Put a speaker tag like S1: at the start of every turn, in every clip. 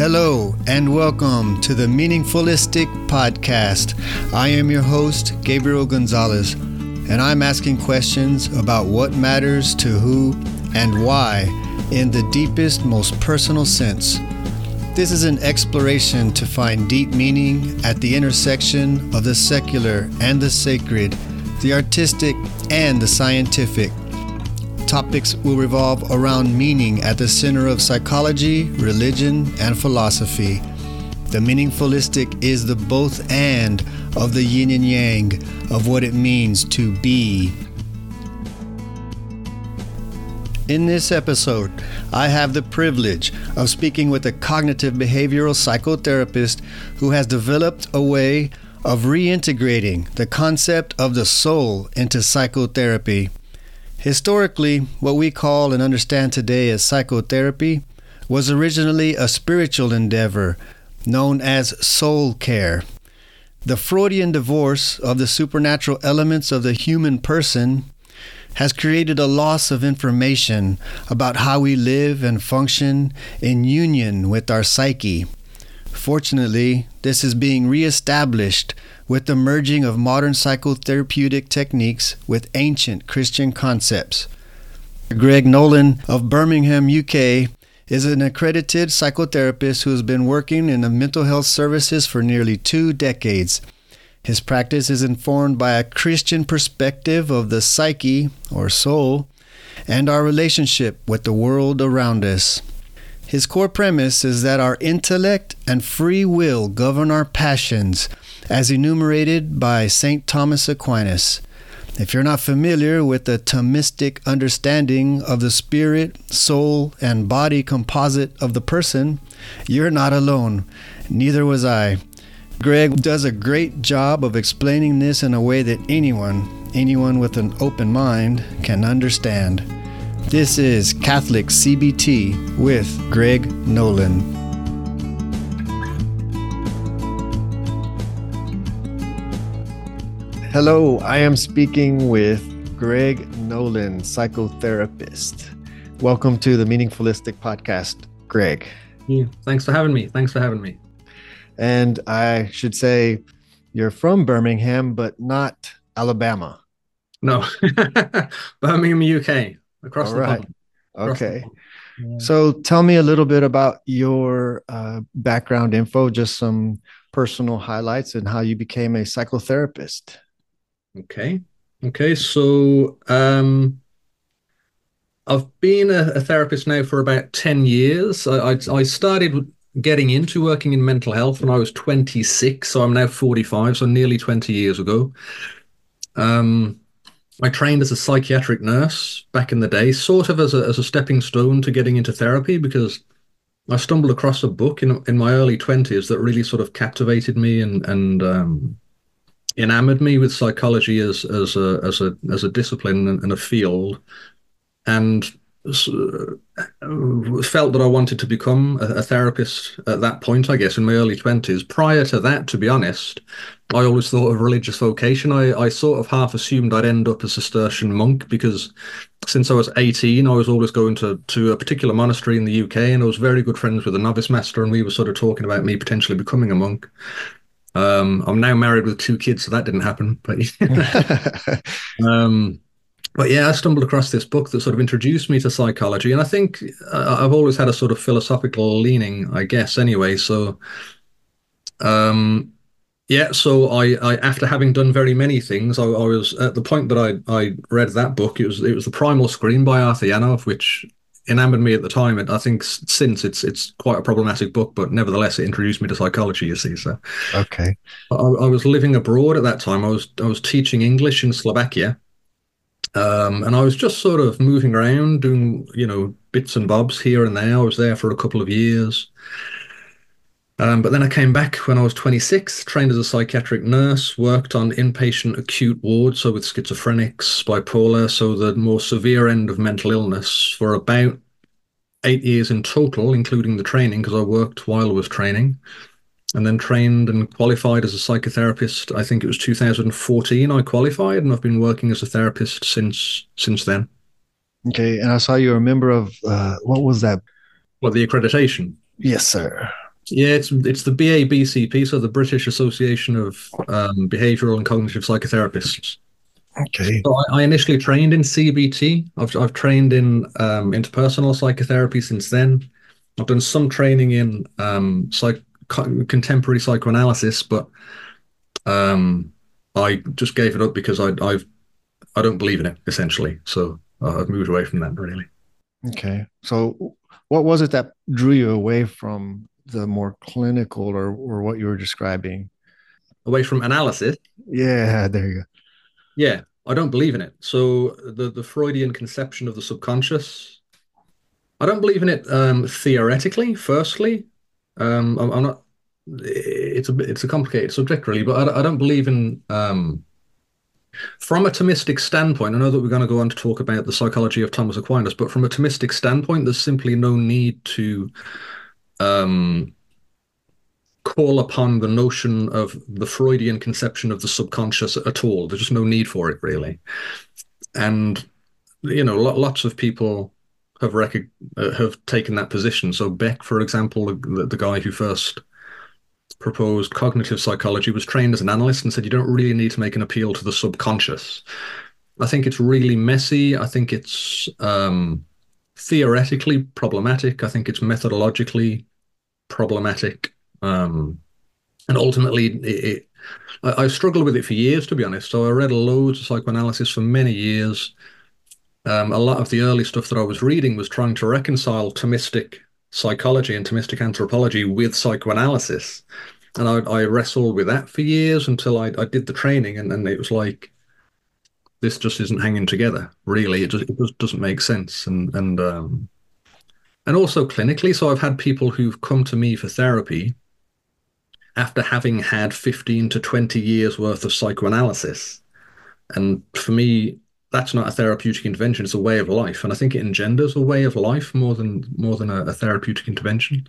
S1: Hello, and welcome to the Meaningfulistic Podcast. I am your host, Gabriel Gonzalez, and I'm asking questions about what matters to who and why in the deepest, most personal sense. This is an exploration to find deep meaning at the intersection of the secular and the sacred, the artistic and the scientific topics will revolve around meaning at the center of psychology, religion, and philosophy. The meaningfulistic is the both and of the yin and yang of what it means to be. In this episode, I have the privilege of speaking with a cognitive behavioral psychotherapist who has developed a way of reintegrating the concept of the soul into psychotherapy. Historically, what we call and understand today as psychotherapy was originally a spiritual endeavor known as soul care. The Freudian divorce of the supernatural elements of the human person has created a loss of information about how we live and function in union with our psyche. Fortunately, this is being reestablished with the merging of modern psychotherapeutic techniques with ancient Christian concepts. Greg Nolan of Birmingham, UK, is an accredited psychotherapist who has been working in the mental health services for nearly two decades. His practice is informed by a Christian perspective of the psyche, or soul, and our relationship with the world around us. His core premise is that our intellect and free will govern our passions, as enumerated by St. Thomas Aquinas. If you're not familiar with the Thomistic understanding of the spirit, soul, and body composite of the person, you're not alone. Neither was I. Greg does a great job of explaining this in a way that anyone, anyone with an open mind, can understand. This is Catholic CBT with Greg Nolan. Hello, I am speaking with Greg Nolan, psychotherapist. Welcome to the Meaningfulistic Podcast, Greg.
S2: Yeah, thanks for having me. Thanks for having me.
S1: And I should say you're from Birmingham, but not Alabama.
S2: No, Birmingham, UK across
S1: All
S2: the
S1: right.
S2: Across the
S1: Okay.
S2: pond. Yeah.
S1: So tell me a little bit about your uh, background info, just some personal highlights, and how you became a psychotherapist.
S2: Okay. Okay. So, um, I've been a, a therapist now for about 10 years. I, I, I started getting into working in mental health when I was 26. So I'm now 45, so nearly 20 years ago. Um, I trained as a psychiatric nurse back in the day, sort of as a, as a stepping stone to getting into therapy because I stumbled across a book in in my early 20s that really sort of captivated me and and um, enamored me with psychology as as a as a as a discipline and, and a field, and felt that I wanted to become a, a therapist at that point. I guess in my early 20s. Prior to that, to be honest, I always thought of religious vocation. I I sort of half assumed I'd end up a Cistercian monk because since I was 18, I was always going to, to a particular monastery in the UK, and I was very good friends with a novice master, and we were sort of talking about me potentially becoming a monk. Um, I'm now married with two kids, so that didn't happen. But um, but yeah, I stumbled across this book that sort of introduced me to psychology, and I think uh, I've always had a sort of philosophical leaning, I guess. Anyway, so um, yeah, so I, I after having done very many things, I, I was at the point that I, I read that book. It was it was the Primal Scream by Arthur Janov, which enamored me at the time. And I think since it's it's quite a problematic book, but nevertheless it introduced me to psychology. You see, so
S1: okay.
S2: I, I was living abroad at that time. I was I was teaching English in Slovakia, um, and I was just sort of moving around, doing you know bits and bobs here and there. I was there for a couple of years. Um, but then I came back when I was 26, trained as a psychiatric nurse, worked on inpatient acute wards, so with schizophrenics, bipolar, so the more severe end of mental illness for about eight years in total, including the training, because I worked while I was training. And then trained and qualified as a psychotherapist. I think it was 2014 I qualified, and I've been working as a therapist since since then.
S1: Okay. And I saw you were a member of uh, what was that?
S2: Well, the accreditation.
S1: Yes, sir.
S2: Yeah, it's it's the BABCP, so the British Association of um, Behavioral and Cognitive Psychotherapists.
S1: Okay.
S2: So I, I, initially trained in CBT. I've I've trained in um, interpersonal psychotherapy since then. I've done some training in um, psych, contemporary psychoanalysis, but um, I just gave it up because I I've I don't believe in it essentially. So uh, I've moved away from that really.
S1: Okay. So what was it that drew you away from the more clinical or, or what you were describing?
S2: Away from analysis?
S1: Yeah, there you go.
S2: Yeah, I don't believe in it. So the, the Freudian conception of the subconscious, I don't believe in it um, theoretically, firstly. Um, I'm, I'm, not, it's a, it's a complicated subject really, but I, I don't believe in um, from a Thomistic standpoint, I know that we're going to go on to talk about the psychology of Thomas Aquinas, but from a Thomistic standpoint, there's simply no need to um, call upon the notion of the Freudian conception of the subconscious at all. There's just no need for it, really. And you know, lots of people have rec- uh, have taken that position. So Beck, for example, the, the guy who first proposed cognitive psychology was trained as an analyst and said you don't really need to make an appeal to the subconscious. I think it's really messy. I think it's um, theoretically problematic. I think it's methodologically problematic. Um, and ultimately, it, it, I, struggled with it for years, to be honest. So I read loads of psychoanalysis for many years. Um, a lot of the early stuff that I was reading was trying to reconcile Thomistic psychology and Thomistic anthropology with psychoanalysis. And I, I wrestled with that for years until I, I did the training, and, and it was like, this just isn't hanging together. Really, it just, it just doesn't make sense. And and um, and also clinically. So I've had people who've come to me for therapy after having had 15 to 20 years worth of psychoanalysis. And for me, that's not a therapeutic intervention; it's a way of life, and I think it engenders a way of life more than more than a, a therapeutic intervention.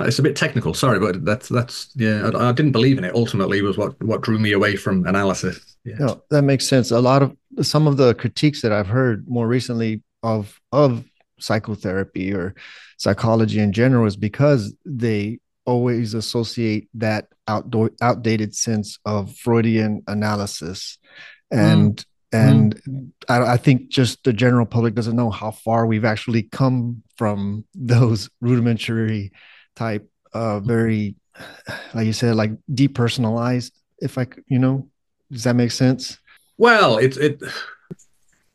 S2: It's a bit technical, sorry, but that's that's yeah. I, I, didn't believe in it. Ultimately, was what what drew me away from analysis.
S1: Yeah, no, that makes sense. A lot of some of the critiques that I've heard more recently of of psychotherapy or psychology in general is because they always associate that outdoor outdated sense of Freudian analysis and mm. And mm. I, I, think just the general public doesn't know how far we've actually come from those rudimentary type, uh, very, like you said, like depersonalized. If I, you know, does that make sense?
S2: Well, it it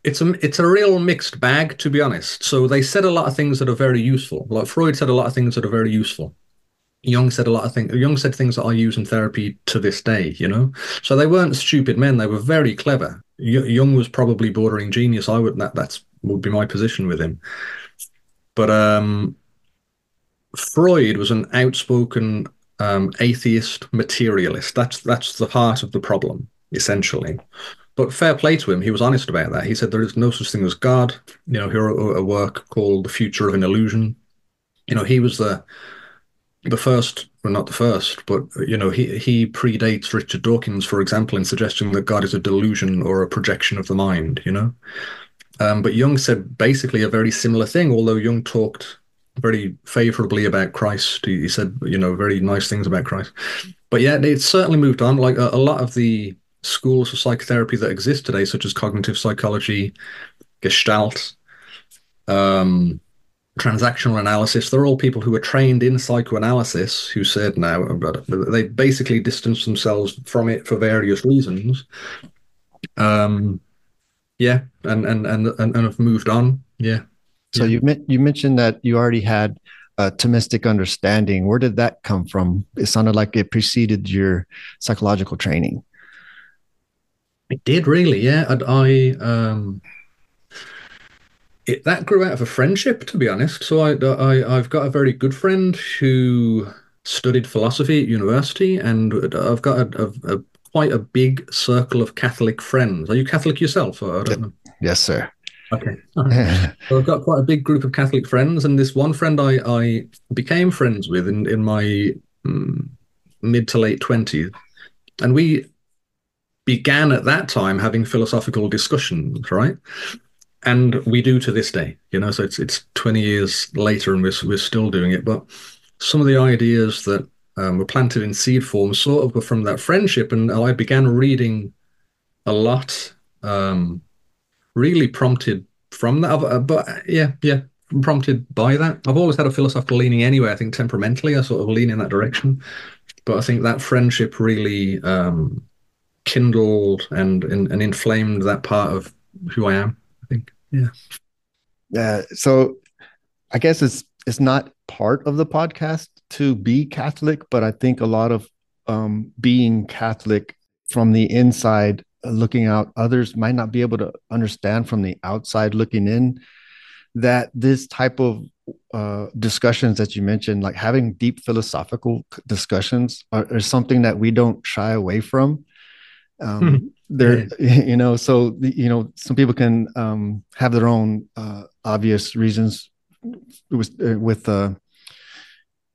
S2: it's a it's a real mixed bag, to be honest. So they said a lot of things that are very useful. Like Freud said a lot of things that are very useful. Jung said a lot of things. Jung said things that I use in therapy to this day. You know, so they weren't stupid men. They were very clever. Jung was probably bordering genius. I would that that's would be my position with him. But um, Freud was an outspoken um, atheist materialist. That's that's the heart of the problem, essentially. But fair play to him, he was honest about that. He said there is no such thing as God. You know, he wrote a work called "The Future of an Illusion." You know, he was the the first, well, not the first, but you know, he he predates Richard Dawkins, for example, in suggesting that God is a delusion or a projection of the mind. You know, um, but Jung said basically a very similar thing, although Jung talked very favorably about Christ. He, he, said, you know, very nice things about Christ. But yeah, it's certainly moved on. Like a, a, lot of the schools of psychotherapy that exist today, such as cognitive psychology, Gestalt, um, transactional analysis, they're all people who are trained in psychoanalysis who said now, but they basically distanced themselves from it for various reasons. Um, yeah, and, and, and, and, and have moved on. Yeah.
S1: So yeah. you you mentioned that you already had a Thomistic understanding. Where did that come from? It sounded like it preceded your psychological training.
S2: It did really, yeah. And I um, it that grew out of a friendship, to be honest. So I, I I've got a very good friend who studied philosophy at university, and I've got a, a, a quite a big circle of Catholic friends. Are you Catholic yourself? I don't know.
S1: Yes, sir.
S2: Okay. so I've got quite a big group of Catholic friends, and this one friend I, I became friends with in, in my mm, mid to late 20s. And we began at that time having philosophical discussions, right? And we do to this day, you know, so it's it's 20 years later and we're, we're still doing it. But some of the ideas that um, were planted in seed form sort of were from that friendship. And I began reading a lot, um, really prompted from that. Uh, but yeah, yeah, prompted by that. I've always had a philosophical leaning anyway. I think temperamentally, I sort of lean in that direction. But I think that friendship really um, kindled and, and and inflamed that part of who I am. Yeah,
S1: yeah. So I guess it's it's not part of the podcast to be Catholic, but I think a lot of um, being Catholic from the inside, uh, looking out, others might not be able to understand from the outside looking in that this type of uh, discussions that you mentioned, like having deep philosophical discussions, are, are something that we don't shy away from. Um, hmm. There, you know, so you know, some people can um, have their own uh, obvious reasons with uh, with uh,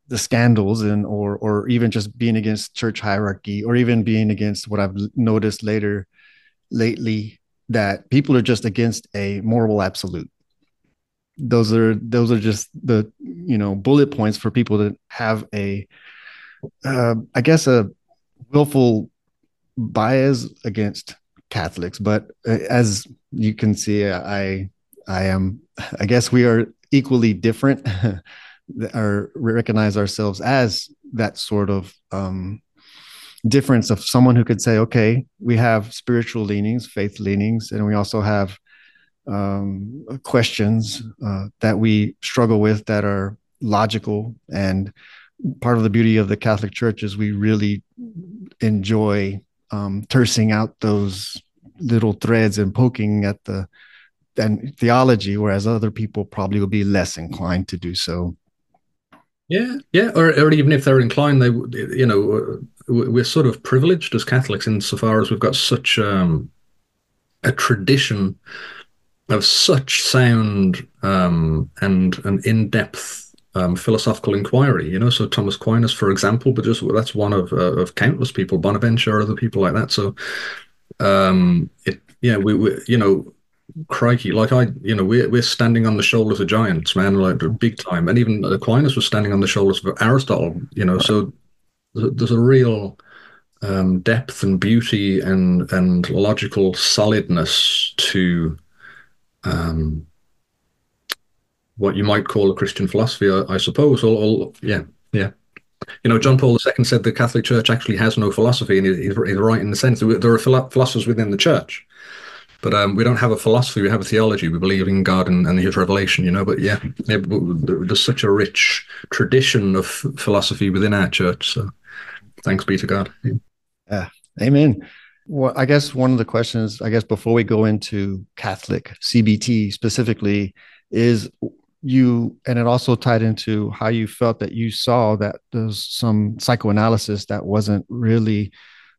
S1: the scandals and or or even just being against church hierarchy or even being against what I've noticed later lately that people are just against a moral absolute those are those are just the you know bullet points for people to have a uh, I guess a willful bias against Catholics but uh, as you can see I I am I guess we are equally different or recognize ourselves as that sort of um, difference of someone who could say, okay, we have spiritual leanings, faith leanings, and we also have um, questions uh, that we struggle with that are logical. And part of the beauty of the Catholic Church is we really enjoy um, tersing out those little threads and poking at the and theology, whereas other people probably will be less inclined to do so.
S2: Yeah, yeah, or, or even if they're inclined, they, you know, we're sort of privileged as Catholics insofar as we've got such um, a tradition of such sound um, and an in-depth um, philosophical inquiry. You know, so Thomas Aquinas, for example, but just that's one of uh, of countless people, Bonaventure, other people like that. So, um, it yeah, we, we you know crikey, like I, you know, we're we're standing on the shoulders of giants, man, like big time. And even Aquinas was standing on the shoulders of Aristotle, you know. So there's a real um, depth and beauty and and logical solidness to um, what you might call a Christian philosophy, I, I suppose. Or, yeah, yeah. You know, John Paul II said the Catholic Church actually has no philosophy, and he's, right in the sense that there are philosophers within the church but um, we don't have a philosophy; we have a theology. We believe in God and, and His revelation, you know. But yeah, yeah, there's such a rich tradition of philosophy within our church. So, thanks be to God.
S1: Yeah, amen. Well, I guess one of the questions, I guess, before we go into Catholic CBT specifically, is you, and it also tied into how you felt that you saw that there's some psychoanalysis that wasn't really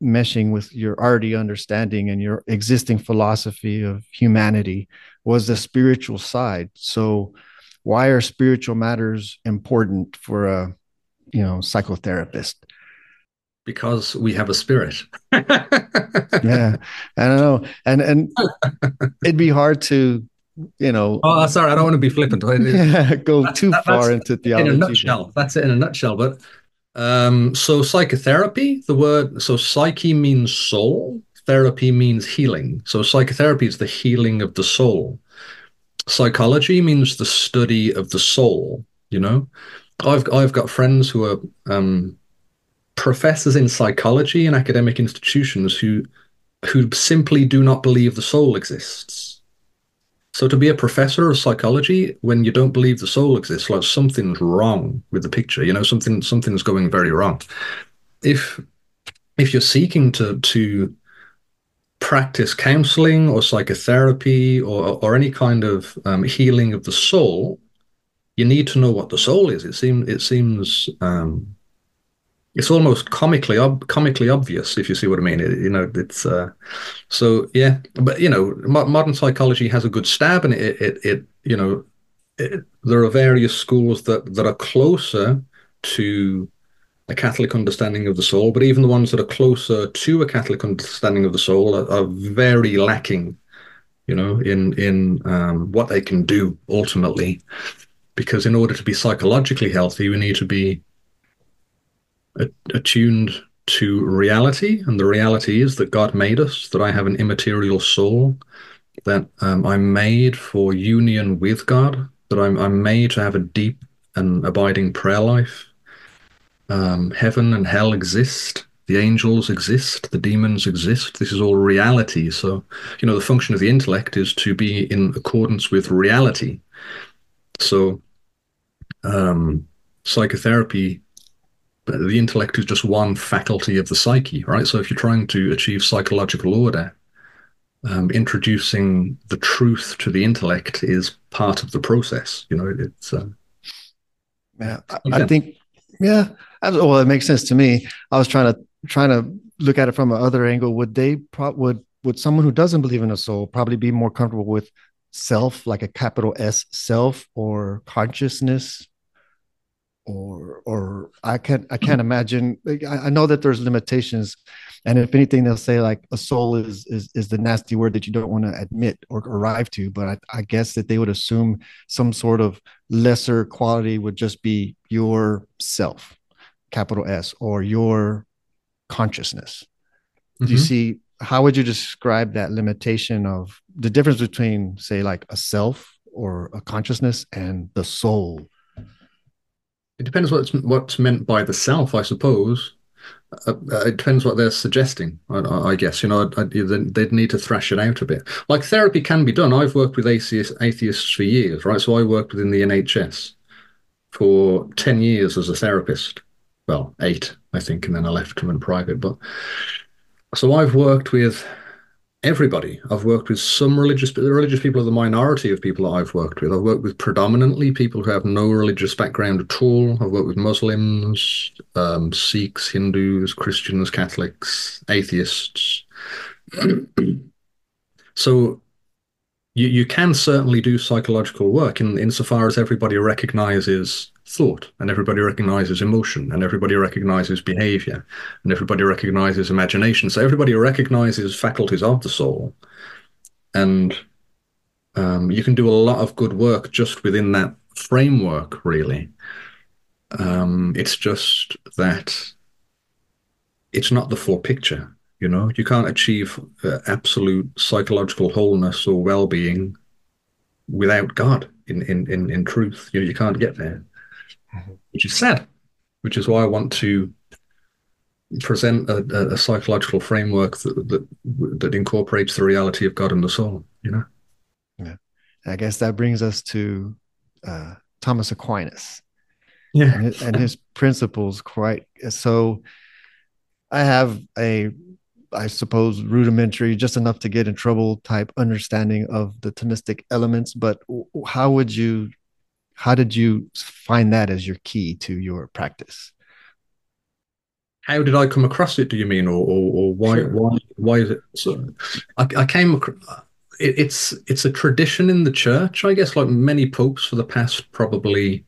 S1: meshing with your already understanding and your existing philosophy of humanity was the spiritual side. So, why are spiritual matters important for a you know psychotherapist?
S2: Because we have a spirit.
S1: yeah, I don't know, and and it'd be hard to you know.
S2: Oh, sorry, I don't want to be flippant.
S1: Yeah, go too that, far into theology.
S2: In a nutshell, that's it in a nutshell. But um, so psychotherapy, the word so psyche means soul, therapy means healing. So psychotherapy is the healing of the soul. Psychology means the study of the soul. You know, I've I've got friends who are um, professors in psychology in academic institutions who who simply do not believe the soul exists. So to be a professor of psychology when you don't believe the soul exists, like something's wrong with the picture. You know, something something's going very wrong. If if you're seeking to to practice counseling or psychotherapy or or any kind of um, healing of the soul, you need to know what the soul is. It seems it seems um, it's almost comically ob- comically obvious if you see what I mean. It, you know, it's uh, so yeah. But you know, mo- modern psychology has a good stab, and it it, it you know, it, there are various schools that that are closer to a Catholic understanding of the soul, but even the ones that are closer to a Catholic understanding of the soul are, are very lacking. You know, in in um, what they can do ultimately, because in order to be psychologically healthy, we need to be attuned to reality, and the reality is that God made us, that I have an immaterial soul, that um, I'm made for union with God, that I'm, I'm made to have a deep and abiding prayer life. Um, heaven and hell exist. The angels exist. The demons exist. This is all reality. So, you know, the function of the intellect is to be in accordance with reality. So, um, psychotherapy the intellect is just one faculty of the psyche, right? So if you're trying to achieve psychological order, um, introducing the truth to the intellect is part of the process. You know, it's. Uh,
S1: yeah, I, I, think. Yeah, well, it makes sense to me. I was trying to trying to look at it from another angle. Would they pro- would would someone who doesn't believe in a soul probably be more comfortable with self, like a capital S self, or consciousness, or or I can't I can't imagine. I, know that there's limitations, and if anything, they'll say like a soul is is is the nasty word that you don't want to admit or arrive to. But I, I guess that they would assume some sort of lesser quality would just be your self, capital S, or your consciousness. Mm-hmm. Do you mm-hmm. see? How would you describe that limitation of the difference between, say, like a self or a consciousness and the soul?
S2: It depends what's what's meant by the self, I suppose. Uh, uh it depends what they're suggesting. I, I guess you know I, they'd need to thrash it out a bit. Like therapy can be done. I've worked with atheists, atheists for years, right? So I worked within the NHS for ten years as a therapist. Well, eight, I think, and then I left and went private. But so I've worked with everybody. I've worked with some religious, the religious people are the minority of people that I've worked with. I've worked with predominantly people who have no religious background at all. I've worked with Muslims, um, Sikhs, Hindus, Christians, Catholics, atheists. so you, you can certainly do psychological work in insofar as everybody recognizes thought and everybody recognizes emotion and everybody recognizes behavior and everybody recognizes imagination. So everybody recognizes faculties of the soul and um, you can do a lot of good work just within that framework really. Um, it's just that it's not the full picture you know you can't achieve uh, absolute psychological wholeness or well-being without god in in in, in truth you know you can't get there mm-hmm. which is sad, which is why I want to present a, a psychological framework that, that, that incorporates the reality of God and the soul. You know.
S1: Yeah, I guess that brings us to uh, Thomas Aquinas.
S2: Yeah,
S1: and his, and his principles. Quite so. I have a I suppose rudimentary, just enough to get in trouble type understanding of the Thomistic elements. But how would you how did you find that as your key to your practice?
S2: How did I come across it? Do you mean, or or, or why sure. why why is it? So I, I came across. It, it's it's a tradition in the church, I guess. Like many popes for the past probably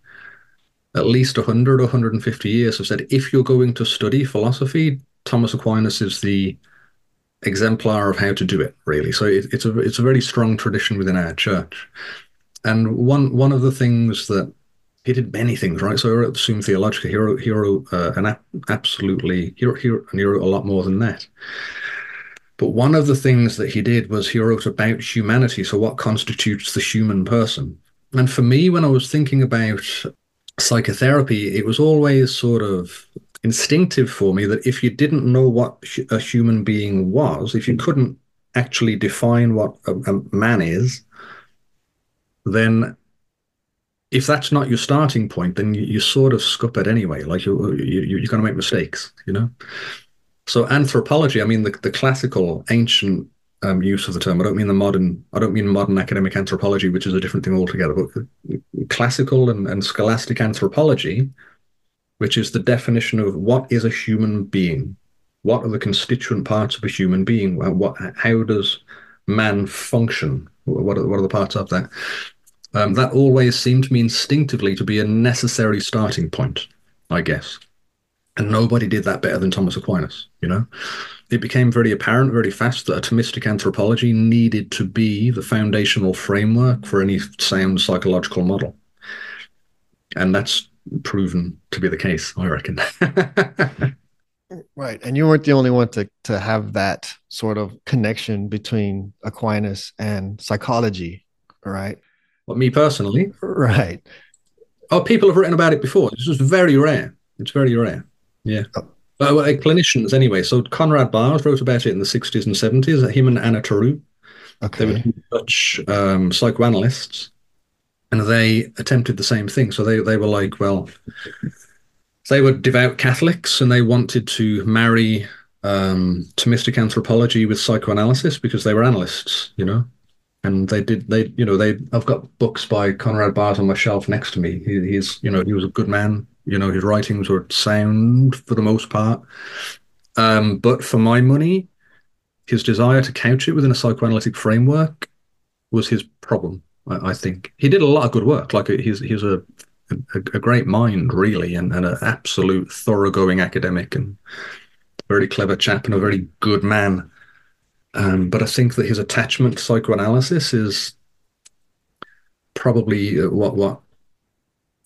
S2: at least 100 or 150 years have said, if you're going to study philosophy, Thomas Aquinas is the exemplar of how to do it. Really, so it, it's a it's a very strong tradition within our church. And one one of the things that he did many things, right? So he wrote the Summa Theologica. He wrote, he wrote uh, an ap- absolutely, he wrote, he wrote, and he wrote a lot more than that. But one of the things that he did was he wrote about humanity. So what constitutes the human person? And for me, when I was thinking about psychotherapy, it was always sort of instinctive for me that if you didn't know what a human being was, if you couldn't actually define what a, a man is, then if that's not your starting point, then you, you sort of scup it anyway. Like you, you, you're going to make mistakes, you know. So anthropology, I mean the, the classical ancient um, use of the term. I don't mean the modern. I don't mean modern academic anthropology, which is a different thing altogether. But classical and, and scholastic anthropology, which is the definition of what is a human being, what are the constituent parts of a human being, what, how does man function, what are, what are the parts of that? Um, that always seemed to me instinctively to be a necessary starting point, I guess. And nobody did that better than Thomas Aquinas, you know? It became very apparent very fast that a Thomistic anthropology needed to be the foundational framework for any sound psychological model. And that's proven to be the case, I reckon.
S1: right. And you weren't the only one to, to have that sort of connection between Aquinas and psychology, right?
S2: Well, me personally?
S1: Right.
S2: Oh, people have written about it before. This is very rare. It's very rare. Yeah. Oh. Uh, well, clinicians, anyway. So Conrad Baars wrote about it in the 60s and 70s. Him and Anna Terruwe. Okay. They were Dutch um, psychoanalysts and they attempted the same thing. So they they were like, well, they were devout Catholics, and they wanted to marry um, Thomistic anthropology with psychoanalysis because they were analysts, you know. And they did they you know they I've got books by Conrad Baars on my shelf next to me. He, he's you know he was a good man. You know his writings were sound for the most part. Um, but for my money, his desire to couch it within a psychoanalytic framework was his problem I, I think he did a lot of good work. Like he's he's a a, a great mind, really, and, an absolute thoroughgoing academic and very clever chap and a very good man. Um, but I think that his attachment to psychoanalysis is probably uh, what what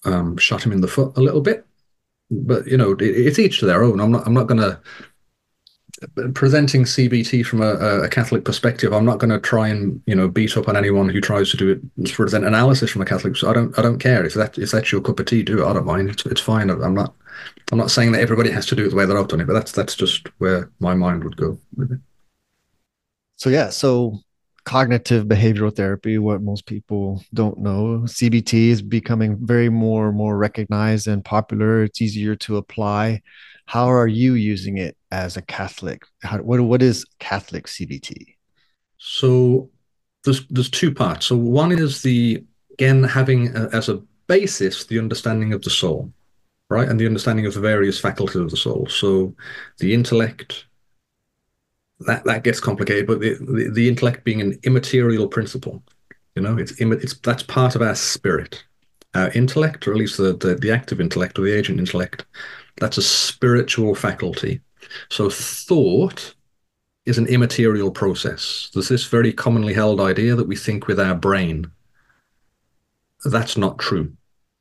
S2: um, shot him in the foot a little bit. But you know, it, it's each to their own. I'm not I'm not going to presenting CBT from a, a Catholic perspective, I'm not going to try and you know beat up on anyone who tries to do it present analysis from a Catholic. So I don't I don't care if that if that's your cup of tea, do it. I don't mind. It's, it's fine. I'm not I'm not saying that everybody has to do it the way that I've done it, but that's that's just where my mind would go with it.
S1: So yeah, so cognitive behavioral therapy, what most people don't know, CBT is becoming very more more recognized and popular. It's easier to apply how are you using it as a Catholic? How, what what is Catholic CBT?
S2: So there's there's two parts. So one is the again having a, as a basis the understanding of the soul, right, and the understanding of the various faculties of the soul. So the intellect. That, that gets complicated, but the, the, the intellect being an immaterial principle, you know, it's it's that's part of our spirit, our intellect, or at least the, the, the active intellect or the agent intellect, that's a spiritual faculty. So thought is an immaterial process. There's this very commonly held idea that we think with our brain. That's not true.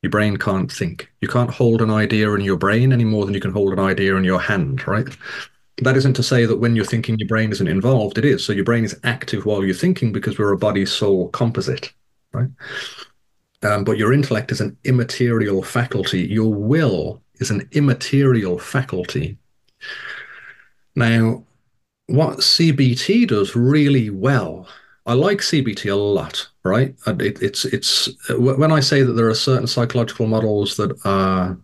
S2: Your brain can't think. You can't hold an idea in your brain any more than you can hold an idea in your hand, right? That isn't to say that when you're thinking, your brain isn't involved. It is. So your brain is active while you're thinking because we're a body soul composite, right? Um, but your intellect is an immaterial faculty. Your will is an immaterial faculty. Now, what CBT does really well, I like CBT a lot, right? It, it's it's when I say that there are certain psychological models that are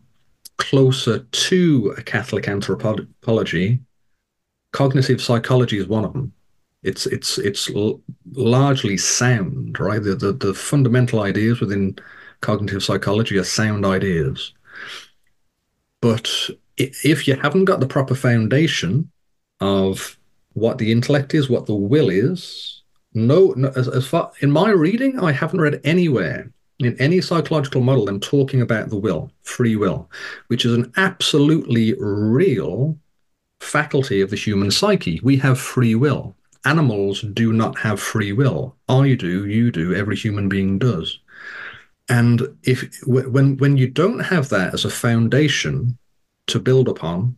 S2: closer to a Catholic anthropology, cognitive psychology is one of them. It's it's it's largely sound, right? The, the the fundamental ideas within cognitive psychology are sound ideas. But if you haven't got the proper foundation of what the intellect is, what the will is, no, no as, as far in my reading, I haven't read anywhere in any psychological model them talking about the will, free will, which is an absolutely real faculty of the human psyche. We have free will. Animals do not have free will. I do, you do, every human being does. And if when when you don't have that as a foundation to build upon,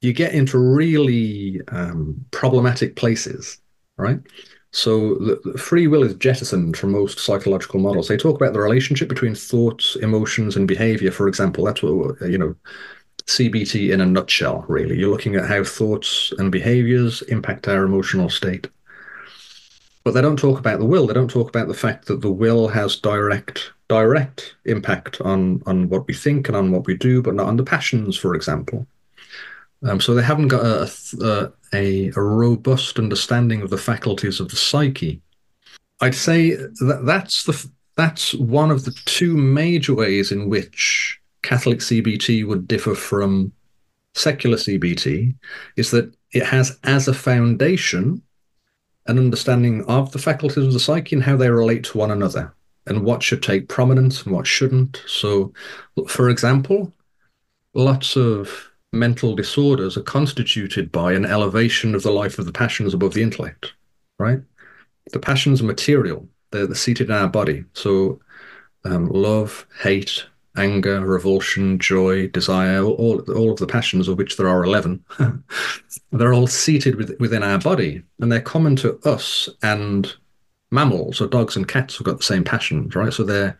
S2: you get into really um, problematic places, right? So the, the free will is jettisoned from most psychological models. They talk about the relationship between thoughts, emotions, and behavior. For example, that's what you know. CBT in a nutshell, really. You're looking at how thoughts and behaviors impact our emotional state. But they don't talk about the will. They don't talk about the fact that the will has direct direct impact on on what we think and on what we do, but not on the passions, for example. Um, so they haven't got a, a, a robust understanding of the faculties of the psyche. I'd say that that's the that's one of the two major ways in which Catholic CBT would differ from secular CBT, is that it has as a foundation an understanding of the faculties of the psyche and how they relate to one another and what should take prominence and what shouldn't. So, for example, lots of mental disorders are constituted by an elevation of the life of the passions above the intellect, right? The passions are material, they're, seated in our body. So, um, love, hate, anger, revulsion, joy, desire, all, all of the passions, of which there are 11, they're all seated within our body and they're common to us and mammals. So dogs and cats have got the same passions, right? So they're,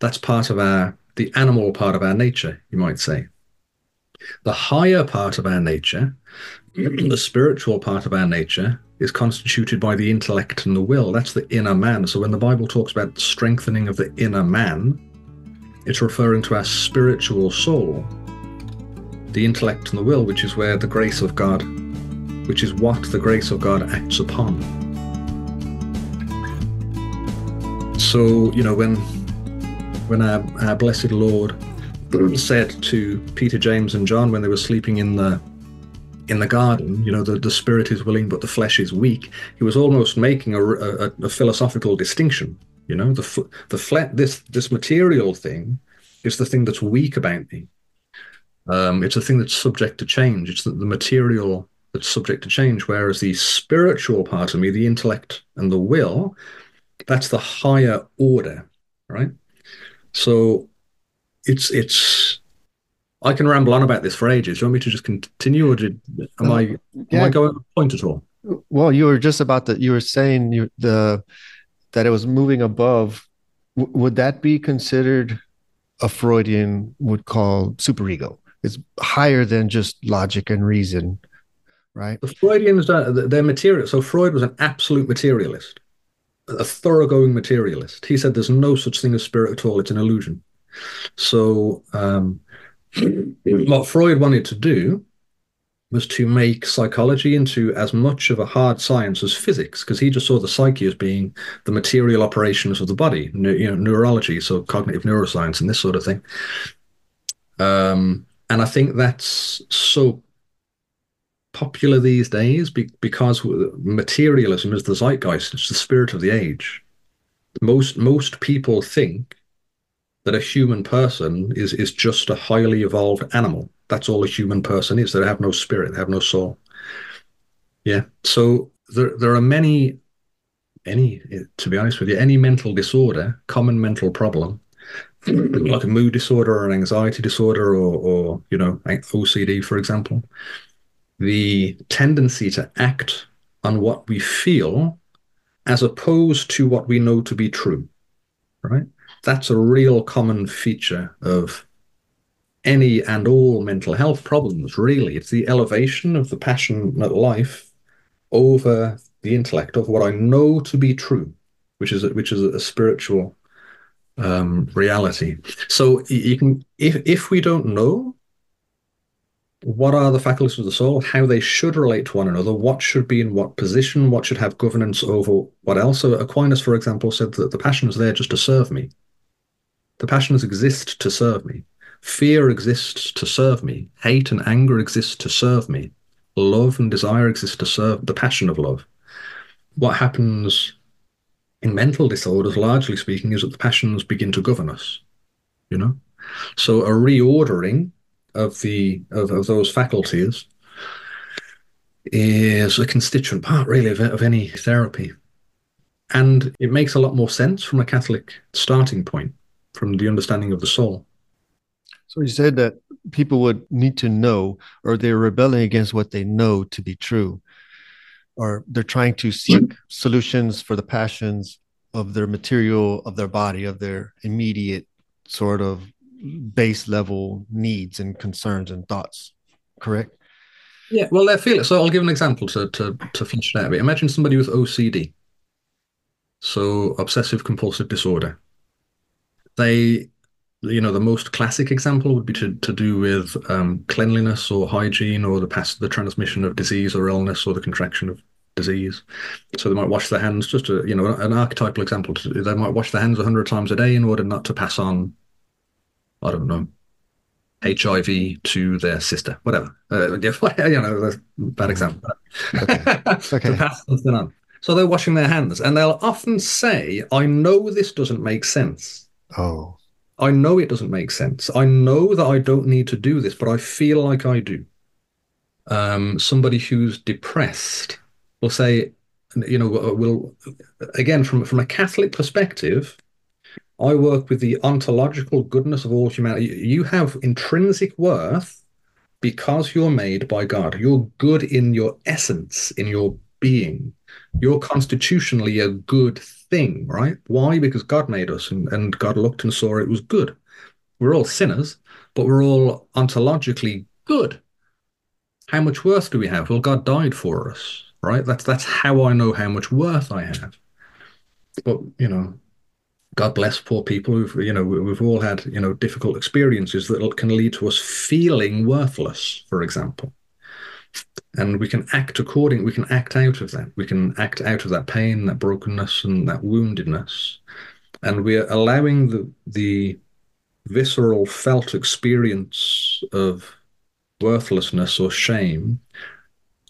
S2: that's part of our, the animal part of our nature, you might say. The higher part of our nature, the spiritual part of our nature, is constituted by the intellect and the will. That's the inner man. So when the Bible talks about strengthening of the inner man, it's referring to our spiritual soul, the intellect and the will, which is where the grace of God, which is what the grace of God acts upon. So, you know, when when our, our blessed Lord said to Peter, James, and John when they were sleeping in the in the garden, you know, the, the spirit is willing, but the flesh is weak. He was almost making a, a, a philosophical distinction. You know, the the flat this this material thing is the thing that's weak about me. Um, it's a thing that's subject to change. It's the, the material that's subject to change, whereas the spiritual part of me, the intellect and the will, that's the higher order, right? So it's it's I can ramble on about this for ages. Do you want me to just continue, or did, am uh, I yeah. am I going point at all?
S1: Well, you were just about that. You were saying you, the that it was moving above. W- would that be considered a Freudian would call superego? It's higher than just logic and reason, right?
S2: The Freudians, they're material. So Freud was an absolute materialist, a thoroughgoing materialist. He said there's no such thing as spirit at all. It's an illusion. So um, what Freud wanted to do was to make psychology into as much of a hard science as physics, because he just saw the psyche as being the material operations of the body, you know, neurology, so cognitive neuroscience and this sort of thing. Um, and I think that's so popular these days because materialism is the zeitgeist; it's the spirit of the age. Most most people think that a human person is is just a highly evolved animal. That's all a human person is. They have no spirit, they have no soul. Yeah. So there there are many any to be honest with you, any mental disorder, common mental problem, mm-hmm. like a mood disorder or an anxiety disorder or or you know, OCD, for example, the tendency to act on what we feel as opposed to what we know to be true. Right? that's a real common feature of any and all mental health problems, really. It's the elevation of the passionate life over the intellect, of what I know to be true, which is a, which is a spiritual um, reality. So you can, if if we don't know what are the faculties of the soul, how they should relate to one another, what should be in what position, what should have governance over what else. So Aquinas, for example, said that the passion is there just to serve me. The passions exist to serve me. Fear exists to serve me. Hate and anger exist to serve me. Love and desire exist to serve the passion of love. What happens in mental disorders, largely speaking, is that the passions begin to govern us. You know, so a reordering of the of, of those faculties is a constituent part, really, of, of any therapy, and it makes a lot more sense from a Catholic starting point from the understanding of the soul.
S1: So you said that people would need to know, or they're rebelling against what they know to be true, or they're trying to seek solutions for the passions of their material, of their body, of their immediate sort of base level needs and concerns and thoughts. Correct?
S2: Yeah, well, they feel it. So I'll give an example to to to finish that bit. Imagine somebody with OCD, so obsessive compulsive disorder they you know the most classic example would be to, to do with um, cleanliness or hygiene or the pass the transmission of disease or illness or the contraction of disease so they might wash their hands just to you know an archetypal example they might wash their hands 100 times a day in order not to pass on i don't know hiv to their sister whatever uh, you know that's bad example okay. okay. to pass something on so they're washing their hands and they'll often say i know this doesn't make sense
S1: Oh.
S2: I know it doesn't make sense. I know that I don't need to do this, but I feel like I do. Um, somebody who's depressed will say, you know, will again from from a Catholic perspective, I work with the ontological goodness of all humanity. You have intrinsic worth because you're made by God. You're good in your essence, in your being. You're constitutionally a good thing, right? Why? Because God made us and, and God looked and saw it was good. We're all sinners, but we're all ontologically good. How much worth do we have? Well, God died for us, right? That's that's how I know how much worth I have. But you know, God bless poor people who've you know we've all had you know difficult experiences that can lead to us feeling worthless, for example. And we can act according. We can act out of that. We can act out of that pain, that brokenness, and that woundedness, and we are allowing the the visceral felt experience of worthlessness or shame,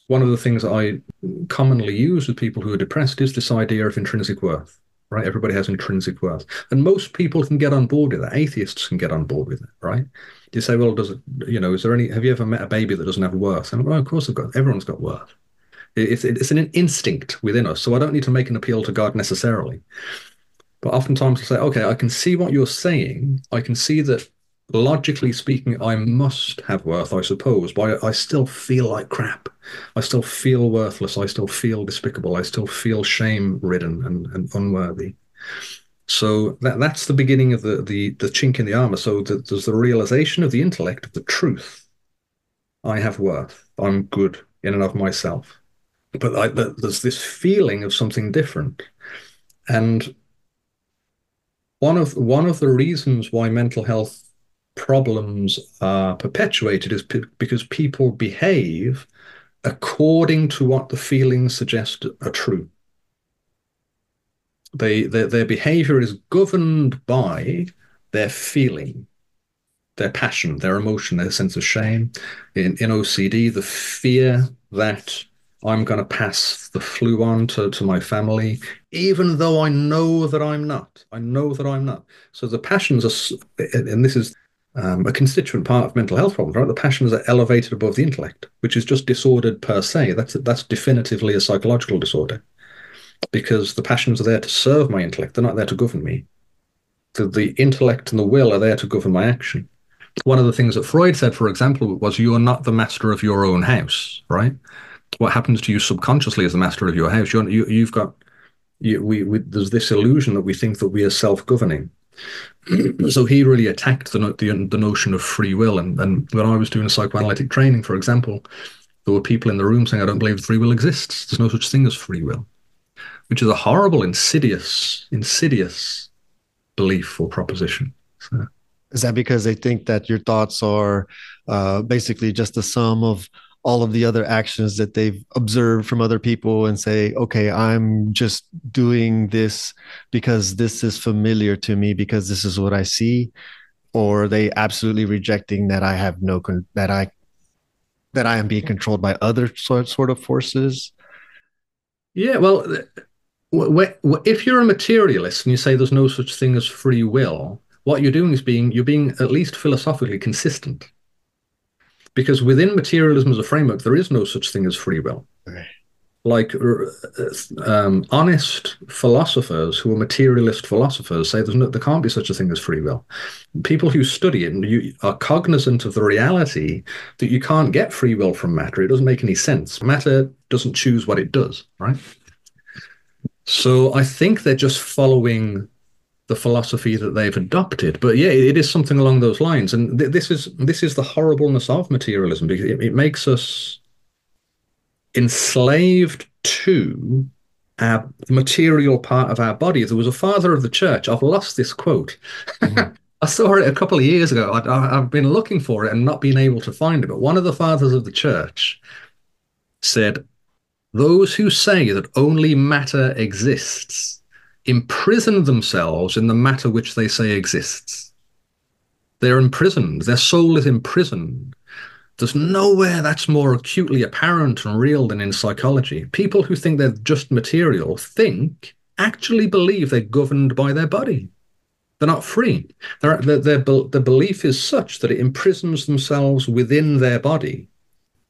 S2: one of the things I commonly use with people who are depressed is this idea of intrinsic worth. Right? Everybody has intrinsic worth. And most people can get on board with that. Atheists can get on board with it, right? You say, well, does it, you know, is there any, have you ever met a baby that doesn't have worth? And well, of course, they've got, everyone's got worth. It's, it's an instinct within us. So I don't need to make an appeal to God necessarily. But oftentimes I say, okay, I can see what you're saying. I can see that logically speaking, I must have worth, I suppose, but I, I, still feel like crap. I still feel worthless. I still feel despicable. I still feel shame ridden and, and unworthy. So that that's the beginning of the the, the chink in the armor. So the, there's the realization of the intellect of the truth. I have worth. I'm good in and of myself. But I, there's this feeling of something different. And one of one of the reasons why mental health problems are perpetuated is because people behave according to what the feelings suggest are true. They, their, their behavior is governed by their feeling, their passion, their emotion, their sense of shame. In, in OCD, the fear that I'm going to pass the flu on to, to my family, even though I know that I'm not. I know that I'm not. So the passions are, and this is um, a constituent part of mental health problems, right? The passions are elevated above the intellect, which is just disordered per se. That's that's definitively a psychological disorder, because the passions are there to serve my intellect. They're not there to govern me. The, the intellect and the will are there to govern my action. One of the things that Freud said, for example, was you are not the master of your own house, right? What happens to you subconsciously is the master of your house. You're, you, you've got, you, we, we, there's this illusion that we think that we are self-governing so he really attacked the, the, the notion of free will. And, and when I was doing psychoanalytic training, for example, there were people in the room saying, "I don't believe free will exists. There's no such thing as free will," which is a horrible, insidious, insidious belief or proposition. So.
S1: Is that because they think that your thoughts are uh, basically just the sum of all of the other actions that they've observed from other people and say, okay, I'm just doing this because this is familiar to me because this is what I see, or they absolutely rejecting that I have no con- that I that I am being controlled by other sort sort of forces.
S2: Yeah, well, if you're a materialist and you say there's no such thing as free will, what you're doing is being you're being at least philosophically consistent because within materialism as a framework, there is no such thing as free will. Like um, honest philosophers who are materialist philosophers say there's no, there can't be such a thing as free will. People who study it and you are cognizant of the reality that you can't get free will from matter. It doesn't make any sense. Matter doesn't choose what it does, right? So I think they're just following the philosophy that they've adopted. But yeah, it is something along those lines, and th- this is this is the horribleness of materialism because it, it makes us enslaved to our material part of our body. There was a father of the church. I've lost this quote. Mm-hmm. I saw it a couple of years ago. I, have been looking for it and not been able to find it. But one of the fathers of the church said, "Those who say that only matter exists." Imprison themselves in the matter which they say exists. They're imprisoned, their soul is imprisoned. There's nowhere that's more acutely apparent and real than in psychology. People who think they're just material think, actually believe they're governed by their body. They're not free. Their, their, their, their belief is such that it imprisons themselves within their body.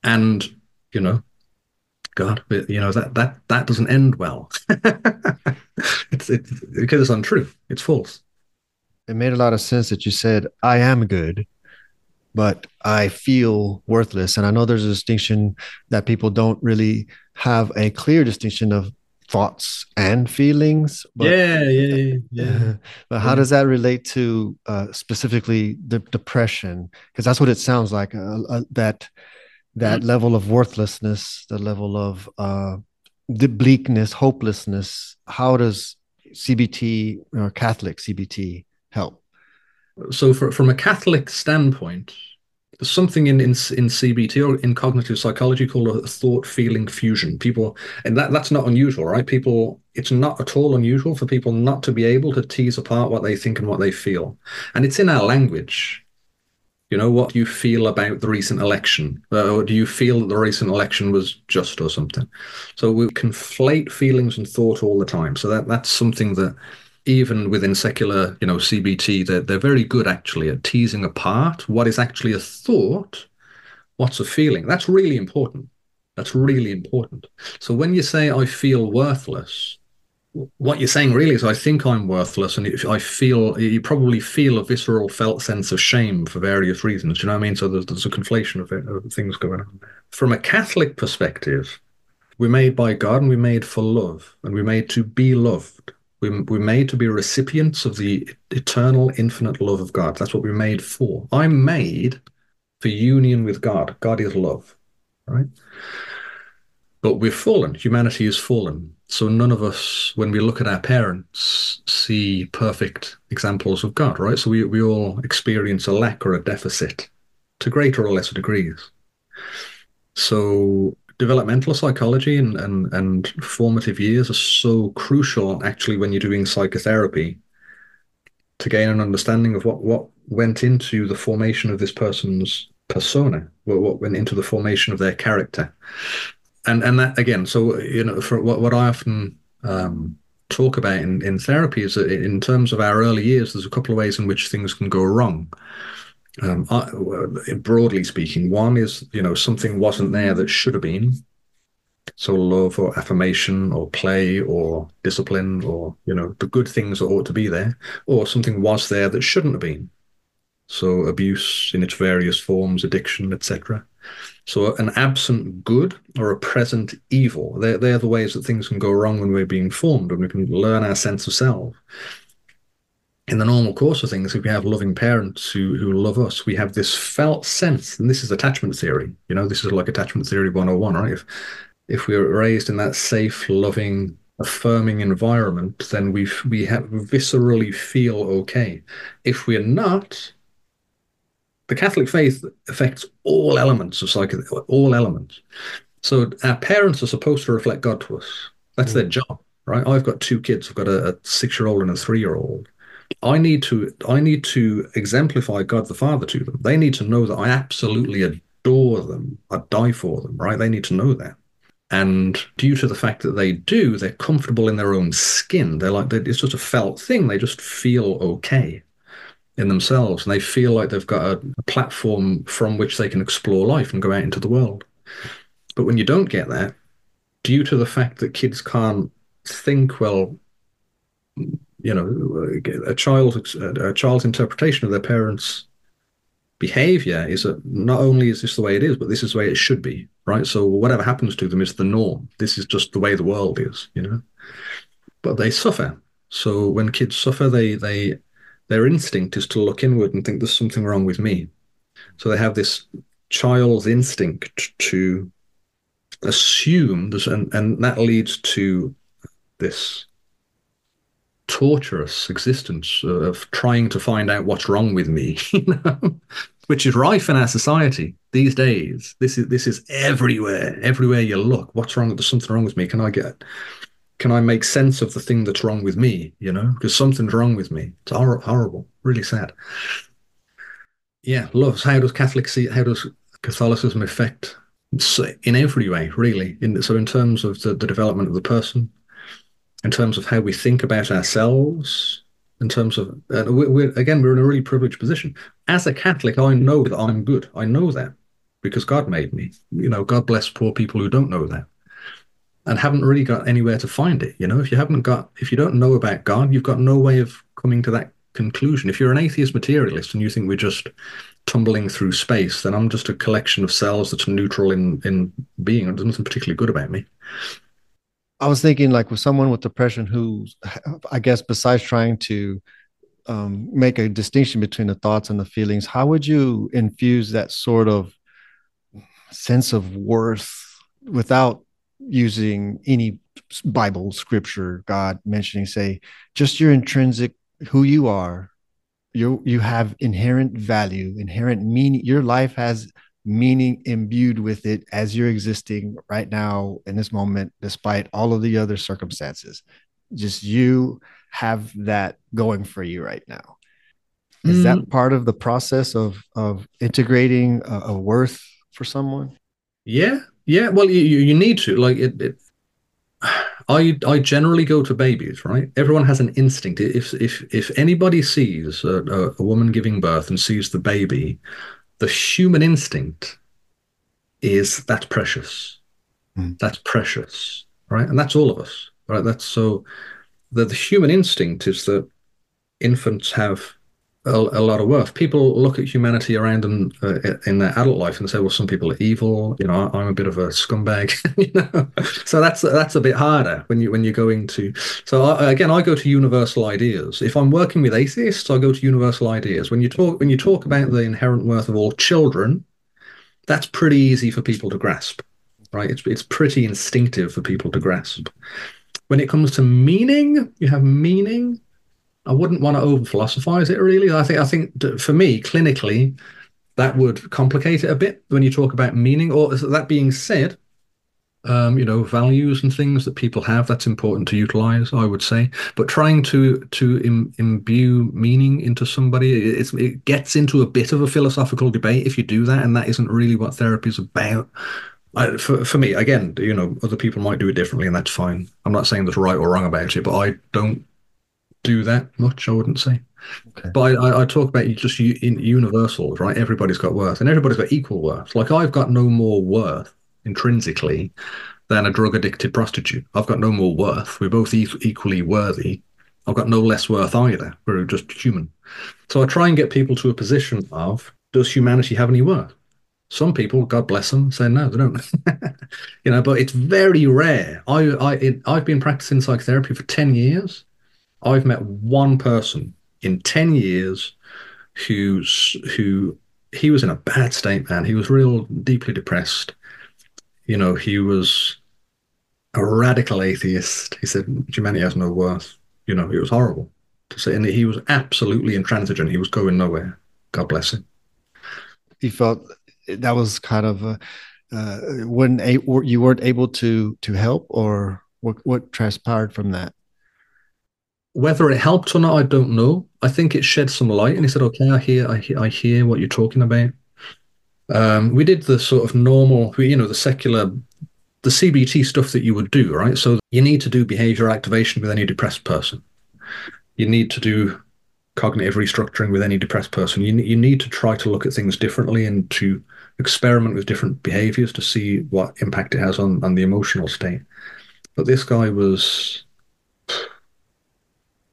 S2: And, you know, God, you know that that that doesn't end well. it's it, because it's untrue. It's false.
S1: it made a lot of sense that you said, I am good, but I feel worthless. And I know there's a distinction that people don't really have a clear distinction of thoughts and feelings.
S2: But, yeah, yeah, yeah.
S1: but how does that relate to uh, specifically the depression? Because that's what it sounds like. Uh, uh, that that mm-hmm. level of worthlessness, the level of uh, the bleakness, hopelessness. How does CBT or uh, Catholic CBT help?
S2: So, for, from a Catholic standpoint, there's something in, in in CBT or in cognitive psychology called a thought feeling fusion. People, and that that's not unusual, right? People, it's not at all unusual for people not to be able to tease apart what they think and what they feel, and it's in our language. You know, what do you feel about the recent election? Uh, or do you feel that the recent election was just or something? So we conflate feelings and thought all the time. So that that's something that even within secular, you know, CBT, they're, they're very good actually at teasing apart what is actually a thought, what's a feeling. That's really important. That's really important. So when you say, I feel worthless, what you're saying really is, I think I'm worthless. And I feel, you probably feel a visceral felt sense of shame for various reasons. You know what I mean? So there's, there's a conflation of, it, of things going on. From a Catholic perspective, we're made by God and we're made for love and we're made to be loved. We're, we're made to be recipients of the eternal, infinite love of God. That's what we're made for. I'm made for union with God. God is love, right? But we've fallen. Humanity is fallen. So none of us, when we look at our parents, see perfect examples of God, right? So we, we all experience a lack or a deficit to greater or lesser degrees. So developmental psychology and, and, and formative years are so crucial actually when you're doing psychotherapy to gain an understanding of what, what went into the formation of this person's persona, what, what went into the formation of their character. And and that again, so you know, for what, what I often um, talk about in, in therapy is that in terms of our early years, there's a couple of ways in which things can go wrong. Um, I, broadly speaking, one is you know something wasn't there that should have been. So love or affirmation or play or discipline or you know the good things that ought to be there, or something was there that shouldn't have been. So abuse in its various forms, addiction, etc. So an absent good or a present evil. They're, they're the ways that things can go wrong when we're being formed, when we can learn our sense of self in the normal course of things, if we have loving parents who who love us, we have this felt sense, and this is attachment theory. You know, this is like attachment theory 101, right? If if we're raised in that safe, loving, affirming environment, then we we have viscerally feel okay. If we're not, the Catholic faith affects all elements of psyche, all elements. So our parents are supposed to reflect God to us. That's mm. their job, right? I've got two kids. I've got a, a six-year-old and a three-year-old I need to I need to exemplify God the Father to them. They need to know that I absolutely adore them. I die for them, right? They need to know that. And due to the fact that they do, they're comfortable in their own skin. They're like it's just a felt thing. They just feel okay in themselves, and they feel like they've got a, a platform from which they can explore life and go out into the world. But when you don't get that, due to the fact that kids can't think well you know, a child's a child's interpretation of their parents' behavior is that not only is this the way it is, but this is the way it should be, right? So whatever happens to them is the norm. This is just the way the world is, you know. But they suffer. So when kids suffer, they they their instinct is to look inward and think there's something wrong with me. So they have this child's instinct to assume and, and that leads to this torturous existence uh, of trying to find out what's wrong with me, you know, which is rife in our society these days. This is this is everywhere. Everywhere you look, what's wrong? There's something wrong with me. Can I get? Can I make sense of the thing that's wrong with me? You know, because something's wrong with me. It's hor- horrible, really sad. Yeah, love. How does Catholic see? How does Catholicism affect? in every way, really. In, so, in terms of the, the development of the person, in terms of how we think about ourselves, in terms of, uh, we're, we're, again, we're in a really privileged position. As a Catholic, I know that I'm good. I know that because God made me. You know, God bless poor people who don't know that and haven't really got anywhere to find it. You know, if you haven't got, if you don't know about God, you've got no way of coming to that conclusion. If you're an atheist materialist and you think we're just tumbling through space, then I'm just a collection of cells that's neutral in in being. There's nothing particularly good about me.
S1: I was thinking like with someone with depression who, I guess, besides trying to um, make a distinction between the thoughts and the feelings, how would you infuse that sort of sense of worth without using any Bible, scripture, God mentioning, say, just your intrinsic who you are. You you have inherent value, inherent meaning. Your life has meaning imbued with it as you're existing right now in this moment, despite all of the other circumstances. Just you have that going for you right now. Is mm. that part of the process of of integrating a, a worth for someone?
S2: Yeah, yeah. Well, you you need to like it, it I I generally go to babies, right? Everyone has an instinct. If if if anybody sees a, a, woman giving birth and sees the baby, the human instinct is that's precious. Mm. That's precious, right? And that's all of us, right? That's so the, the human instinct is that infants have a, a, lot of worth. People look at humanity around them uh, in their adult life and say, "Well, some people are evil." You know, I'm a bit of a scumbag. you know, so that's that's a bit harder when you when you're going to. So I, again, I go to universal ideas. If I'm working with atheists, I go to universal ideas. When you talk when you talk about the inherent worth of all children, that's pretty easy for people to grasp, right? It's it's pretty instinctive for people to grasp. When it comes to meaning, you have meaning I wouldn't want to over philosophize it really. I think I think for me clinically that would complicate it a bit when you talk about meaning. Or that being said, um, you know, values and things that people have that's important to utilize. I would say, but trying to to Im- imbue meaning into somebody, it, it gets into a bit of a philosophical debate if you do that, and that isn't really what therapy is about. I, for for me, again, you know, other people might do it differently, and that's fine. I'm not saying there's right or wrong about it, but I don't do that much, I wouldn't say. Okay. But I, I, talk about just in universals, right? Everybody's got worth, and everybody's got equal worth. Like I've got no more worth intrinsically than a drug addicted prostitute. I've got no more worth. We're both e- equally worthy. I've got no less worth either. We're just human. So I try and get people to a position of does humanity have any worth? Some people, God bless them, say no, they don't. you know, but it's very rare. I I it, I've been practicing psychotherapy for ten years I've met one person in 10 years who's who he was in a bad state, man. He was real deeply depressed. You know, he was a radical atheist. He said humanity has no worth. You know, it was horrible to say, and he was absolutely intransigent. He was going nowhere. God bless him.
S1: He felt that was kind of a, uh, when a, you weren't able to to help, or what what transpired from that?
S2: Whether it helped or not, I don't know. I think it shed some light, and he said, "Okay, I hear, I hear, I hear what you're talking about." Um, we did the sort of normal, you know, the secular, the CBT stuff that you would do, right? So you need to do behavior activation with any depressed person. You need to do cognitive restructuring with any depressed person. You you need to try to look at things differently and to experiment with different behaviors to see what impact it has on on the emotional state. But this guy was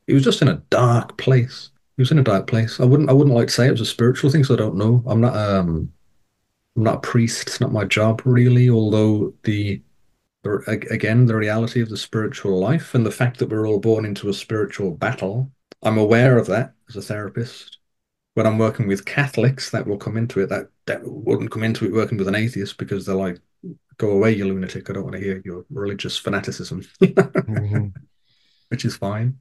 S2: he was just in a dark place. He was in a dark place. I wouldn't I wouldn't like to say it was a spiritual thing, so I don't know. I'm not um I'm not a priest. It's not my job really. Although the, the again the reality of the spiritual life and the fact that we're all born into a spiritual battle, I'm aware of that as a therapist. When I'm working with Catholics, that will come into it. That that wouldn't come into it working with an atheist because they're like, "Go away, you lunatic! I don't want to hear your religious fanaticism," mm-hmm. which is fine.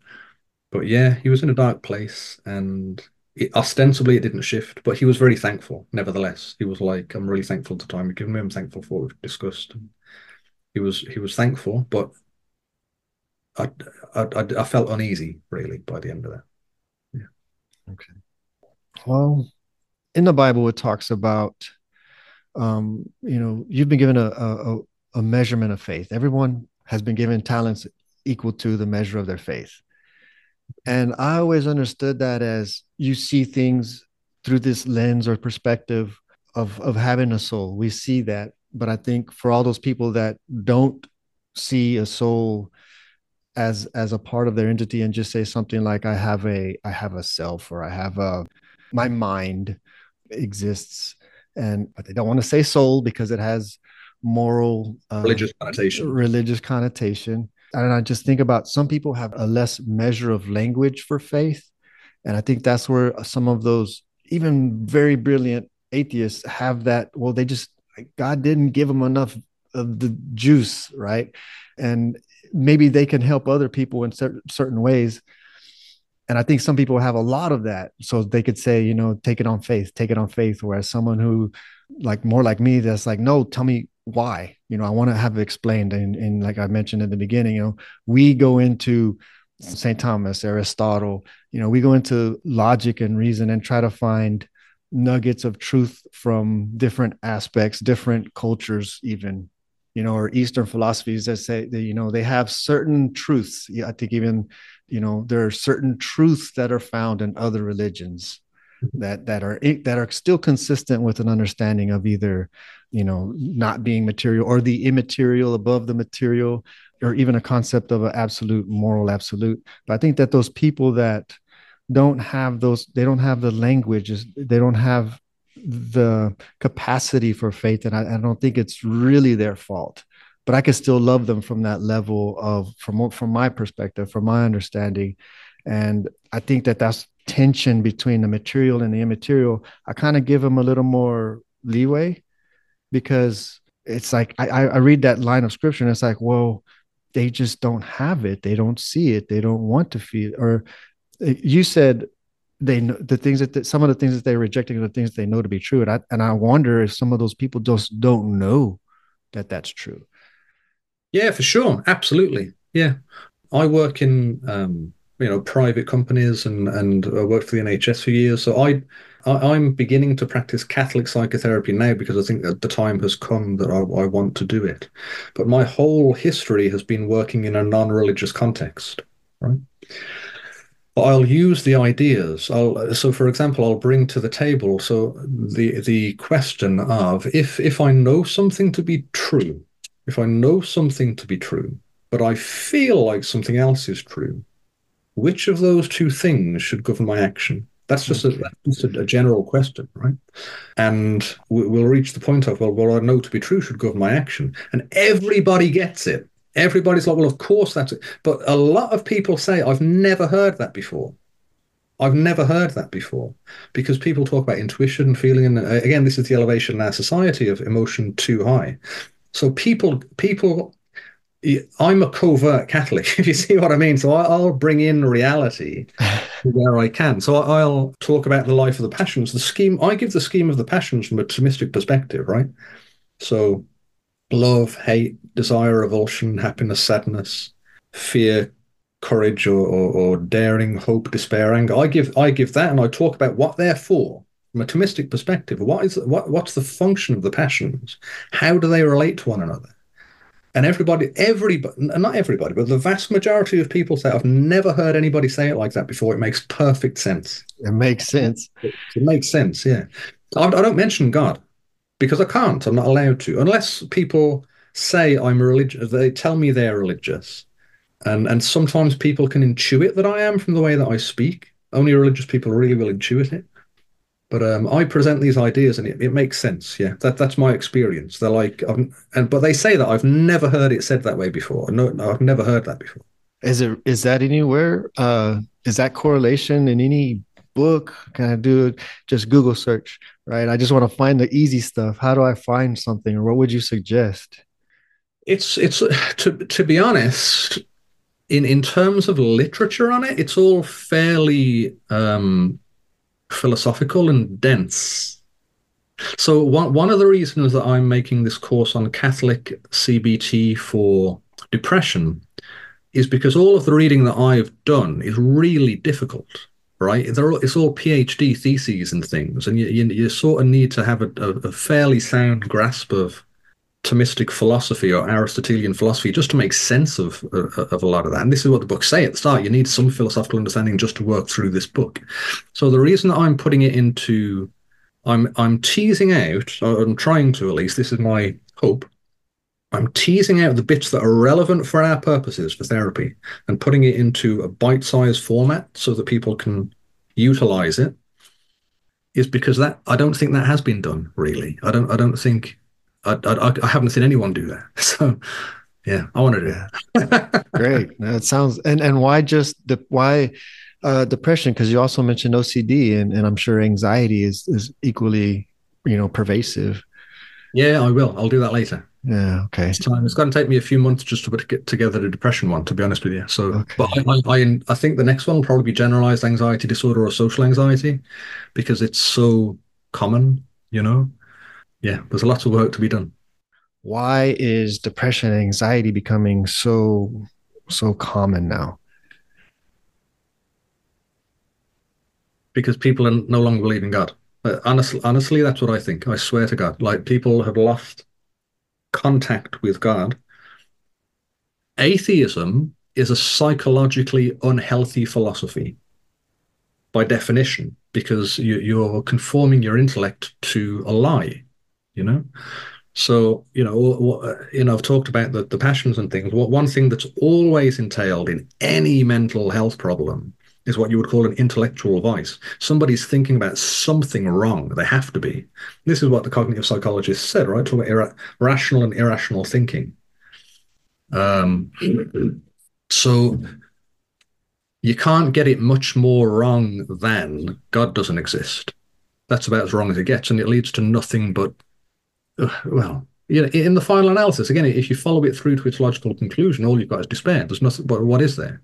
S2: But yeah, he was in a dark place, and it, ostensibly it didn't shift, but he was very thankful. Nevertheless, he was like, "I'm really thankful the time you've given me. I'm thankful for what we've discussed." He was he was thankful, but I, I, I felt uneasy really by the end of that.
S1: Yeah. Okay. Well, in the Bible, it talks about, um, you know, you've been given a, a a measurement of faith. Everyone has been given talents equal to the measure of their faith. And I always understood that as you see things through this lens or perspective of, of having a soul. We see that. But I think for all those people that don't see a soul as as a part of their entity and just say something like i have a i have a self or i have a my mind exists and but they don't want to say soul because it has moral
S2: uh, religious connotation
S1: religious connotation and i just think about some people have a less measure of language for faith. And i think that's where some of those even very brilliant atheists have that well they just god didn't give them enough of the juice right? And maybe they can help other people in cer- certain ways. And i think some people have a lot of that. So they could say you know take it on faith take it on faith. Whereas someone who like more like me that's like no tell me why you know i want to have it explained and, and like i mentioned in the beginning you know we go into st thomas aristotle you know we go into logic and reason and try to find nuggets of truth from different aspects different cultures even you know, or Eastern philosophies that say that, you know, they have certain truths. I think even, you know, there are certain truths that are found in other religions. That that are that are still consistent with an understanding of either, you know, not being material or the immaterial above the material, or even a concept of an absolute moral absolute. But I think that those people that don't have those, they don't have the languages, they don't have the capacity for faith, and I, I don't think it's really their fault. But I can still love them from that level of from from my perspective, from my understanding, and I think that that's tension between the material and the immaterial. I kind of give them a little more leeway because it's like I, I read that line of scripture and it's like, well, they just don't have it. They don't see it. They don't want to feel. Or you said they know the things that the, some of the things that they're rejecting are the things they know to be true and I, and I wonder if some of those people just don't know that that's true
S2: yeah for sure absolutely yeah i work in um, you know private companies and and I worked for the nhs for years. So i, I am beginning to practice catholic psychotherapy now because i think that the time has come that I, I want to do it. But my whole history has been working in a non-religious context right? I'll use the ideas. I'll, so, for example, I'll bring to the table so the the question of if if I know something to be true, if I know something to be true, but I feel like something else is true, which of those two things should govern my action? That's just, a, that's just a, general question, right? And we'll reach the point of well, what I know to be true should govern my action, and everybody gets it. Everybody's like, well, of course that's it. But a lot of people say, I've never heard that before. I've never heard that before because people talk about intuition, and feeling, and uh, again, this is the elevation in our society of emotion too high. So people, people, I'm a covert Catholic, if you see what I mean. So I'll bring in reality where I can. So I'll talk about the life of the passions. The scheme, I give the scheme of the passions from a Thomistic perspective, right? So love, hate, desire, revulsion, happiness, sadness, fear, courage, or, or, or, daring, hope, despair, anger. I give I give that, and I talk about what they're for from a Thomistic perspective. What is what what's the function of the passions? How do they relate to one another? And everybody, everybody, not everybody, but the vast majority of people say, I've never heard anybody say it like that before. It makes perfect sense.
S1: It makes sense.
S2: It, it makes sense, yeah. I, I don't mention God because I can't. I'm not allowed to, unless people say I'm religious. They tell me they're religious, and and sometimes people can intuit that I am from the way that I speak. Only religious people really will intuit it. But um, I present these ideas, and it, it makes sense. Yeah, that that's my experience. They're like, I'm, and but they say that I've never heard it said that way before. No, no I've never heard that before.
S1: Is it is that anywhere? Uh, is that correlation in any book? Can I do just Google search? right? I just want to find the easy stuff. How do I find something, or what would you suggest?
S2: It's it's to to be honest, in in terms of literature on it, it's all fairly um, philosophical and dense. So one one of the reasons that I'm making this course on Catholic CBT for depression is because all of the reading that I've done is really difficult right? All, it's all PhD theses and things, and you, you, you sort of need to have a, a, fairly sound grasp of Thomistic philosophy or Aristotelian philosophy just to make sense of, of, of a lot of that. And this is what the books say at the start. You need some philosophical understanding just to work through this book. So the reason that I'm putting it into, I'm I'm teasing out, I'm trying to at least. This is my hope. I'm teasing out the bits that are relevant for our purposes for therapy and putting it into a bite-sized format so that people can utilize it is because that I don't think that has been done really. I don't I don't think I I, I haven't seen anyone do that. So yeah, I want to do
S1: that. Great. That sounds and and why just the why uh, depression? Because you also mentioned OCD and and I'm sure anxiety is is equally you know pervasive.
S2: Yeah, I will. I'll do that later.
S1: Yeah. Okay.
S2: It's time. It's going to take me a few months just to put get together the depression one, to be honest with you. So, okay. but I, I, I think the next one will probably be generalized anxiety disorder or social anxiety, because it's so common. You know, yeah. There's a lot of work to be done.
S1: Why is depression and anxiety becoming so so common now?
S2: Because people are no longer believing God. Uh, honestly, honestly, that's what I think. I swear to God, like people have lost contact with God. Atheism is a psychologically unhealthy philosophy by definition because you, are conforming your intellect to a lie, you know. So you know, you know, I've talked about the, the passions and things. What one thing that's always entailed in any mental health problem is what you would call an intellectual vice. Somebody's thinking about something wrong. They have to be. This is what the cognitive psychologists said, right? Talking about rational and irrational thinking. Um, so you can't get it much more wrong than God doesn't exist. That's about as wrong as it gets, and it leads to nothing but, well, you know, in the final analysis, again, if you follow it through to its logical conclusion, all you've got is despair. There's nothing. But what is there?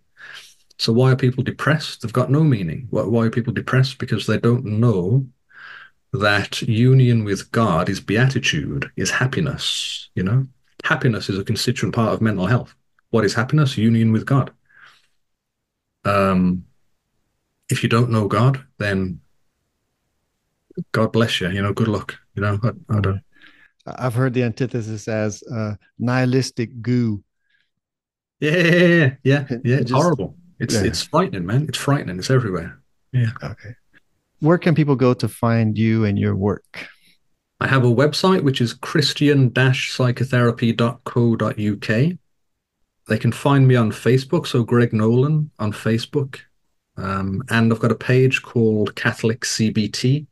S2: So why are people depressed? They've got no meaning. Why are people depressed? Because they don't know that union with God is beatitude, is happiness. You know, happiness is a constituent part of mental health. What is happiness? Union with God. Um, if you don't know God, then God bless you. You know, good luck. You know, I, I don't.
S1: I've heard the antithesis as uh, nihilistic goo.
S2: Yeah, yeah, yeah, yeah. yeah. It's Just, horrible. It's yeah. it's frightening, man. It's frightening. It's everywhere. Yeah.
S1: Okay. Where can people go to find you and your work?
S2: I have a website which is christian-psychotherapy.co.uk. They can find me on Facebook, so Greg Nolan on Facebook. Um, and I've got a page called Catholic CBT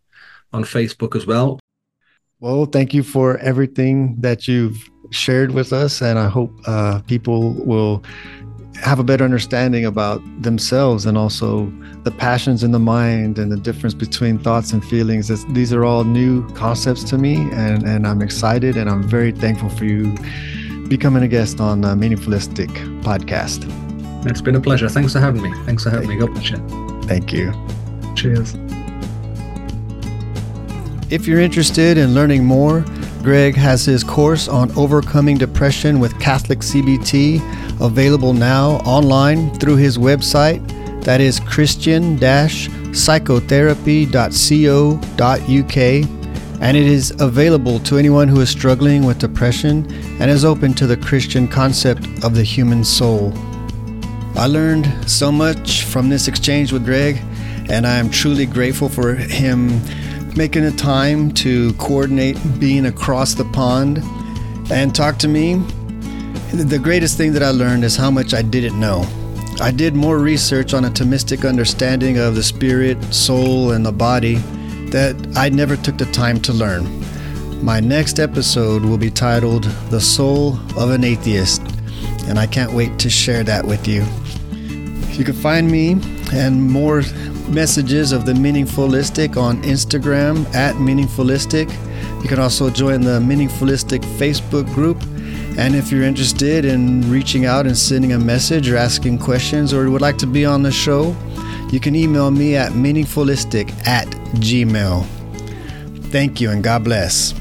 S2: on Facebook as well.
S1: Well, thank you for everything that you've shared with us, and I hope uh, people will have a better understanding about themselves and also the passions in the mind and the difference between thoughts and feelings. It's, these are all new concepts to me, and, and I'm excited and I'm very thankful for you becoming a guest on the Meaningfulistic podcast.
S2: It's been a pleasure. Thanks for having me. Thanks for having Thank me. God bless you.
S1: Thank you.
S2: Cheers.
S1: If you're interested in learning more, Greg has his course on overcoming depression with Catholic CBT available now online through his website. That is christian psychotherapy.co.uk. And it is available to anyone who is struggling with depression and is open to the Christian concept of the human soul. I learned so much from this exchange with Greg, and I am truly grateful for him making the time to coordinate being across the pond and talk to me. The greatest thing that I learned is how much I didn't know. I did more research on a Thomistic understanding of the spirit, soul, and the body that I never took the time to learn. My next episode will be titled The Soul of an Atheist, and I can't wait to share that with you. You can find me and more messages of the Meaningfulistic on Instagram at Meaningfulistic. You can also join the Meaningfulistic Facebook group. And if you're interested in reaching out and sending a message or asking questions or would like to be on the show, you can email me at meaningfulistic at gmail. Thank you and God bless.